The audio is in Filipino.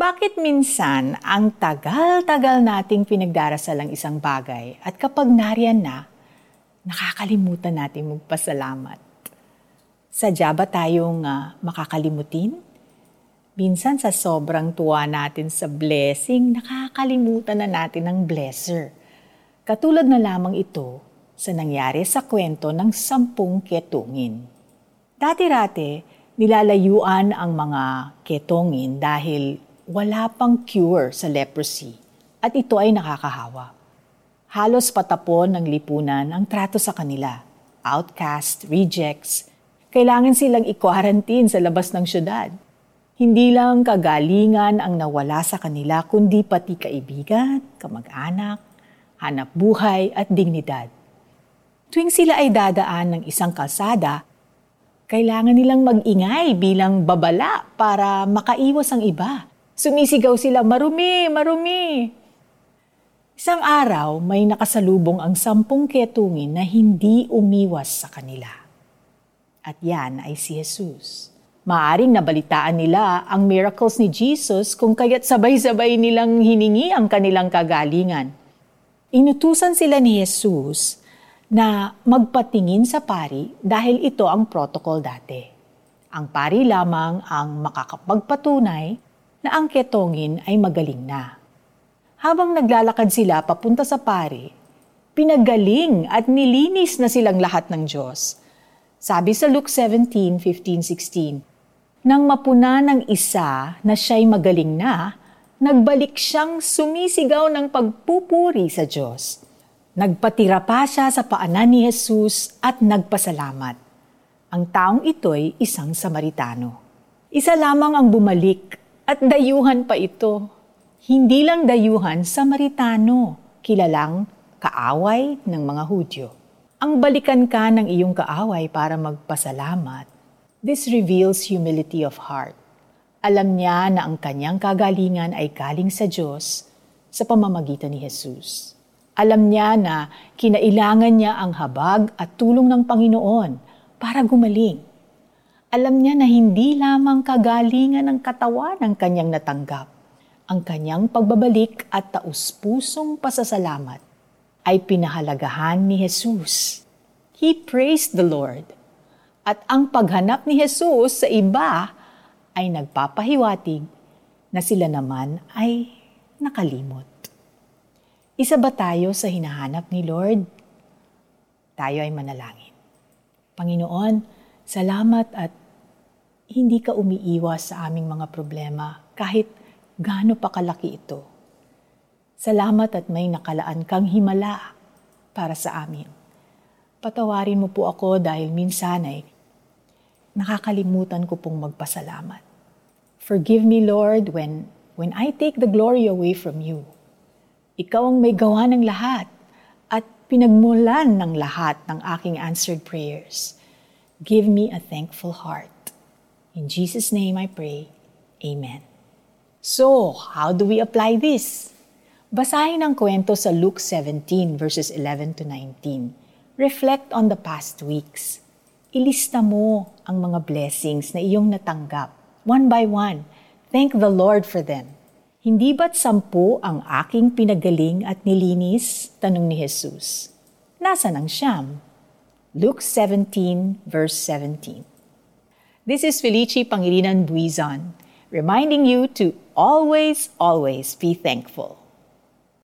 Bakit minsan ang tagal-tagal nating pinagdarasal ang isang bagay at kapag nariyan na, nakakalimutan natin magpasalamat? Sadya ba tayong uh, makakalimutin? Minsan sa sobrang tuwa natin sa blessing, nakakalimutan na natin ang blesser. Katulad na lamang ito sa nangyari sa kwento ng sampung ketungin. Dati-rati, nilalayuan ang mga ketongin dahil wala pang cure sa leprosy at ito ay nakakahawa. Halos patapon ng lipunan ang trato sa kanila. Outcast, rejects, kailangan silang i-quarantine sa labas ng syudad. Hindi lang kagalingan ang nawala sa kanila, kundi pati kaibigan, kamag-anak, hanap buhay at dignidad. Tuwing sila ay dadaan ng isang kalsada, kailangan nilang mag-ingay bilang babala para makaiwas ang iba Sumisigaw sila, marumi, marumi. Isang araw, may nakasalubong ang sampung ketungin na hindi umiwas sa kanila. At yan ay si Jesus. Maaring nabalitaan nila ang miracles ni Jesus kung kaya't sabay-sabay nilang hiningi ang kanilang kagalingan. Inutusan sila ni Jesus na magpatingin sa pari dahil ito ang protocol dati. Ang pari lamang ang makakapagpatunay na ang ketongin ay magaling na. Habang naglalakad sila papunta sa pare, pinagaling at nilinis na silang lahat ng Diyos. Sabi sa Luke 17, 15, 16, Nang mapuna ng isa na siya'y magaling na, nagbalik siyang sumisigaw ng pagpupuri sa Diyos. Nagpatira pa siya sa paanan ni Jesus at nagpasalamat. Ang taong ito'y isang Samaritano. Isa lamang ang bumalik at dayuhan pa ito. Hindi lang dayuhan, Samaritano, kilalang kaaway ng mga Hudyo. Ang balikan ka ng iyong kaaway para magpasalamat, this reveals humility of heart. Alam niya na ang kanyang kagalingan ay galing sa Diyos sa pamamagitan ni Jesus. Alam niya na kinailangan niya ang habag at tulong ng Panginoon para gumaling alam niya na hindi lamang kagalingan ng katawan ang kanyang natanggap. Ang kanyang pagbabalik at taus-pusong pasasalamat ay pinahalagahan ni Jesus. He praised the Lord. At ang paghanap ni Jesus sa iba ay nagpapahiwatig na sila naman ay nakalimot. Isa ba tayo sa hinahanap ni Lord? Tayo ay manalangin. Panginoon, salamat at hindi ka umiiwas sa aming mga problema kahit gaano pa kalaki ito. Salamat at may nakalaan kang himala para sa amin. Patawarin mo po ako dahil minsan ay nakakalimutan ko pong magpasalamat. Forgive me, Lord, when, when I take the glory away from you. Ikaw ang may gawa ng lahat at pinagmulan ng lahat ng aking answered prayers. Give me a thankful heart. In Jesus' name I pray. Amen. So, how do we apply this? Basahin ang kwento sa Luke 17 verses 11 to 19. Reflect on the past weeks. Ilista mo ang mga blessings na iyong natanggap, one by one. Thank the Lord for them. Hindi ba't sampu ang aking pinagaling at nilinis? Tanong ni Jesus. Nasaan ang siyam? Luke 17 verse 17. This is Felici Pangilinan Buizon, reminding you to always, always be thankful.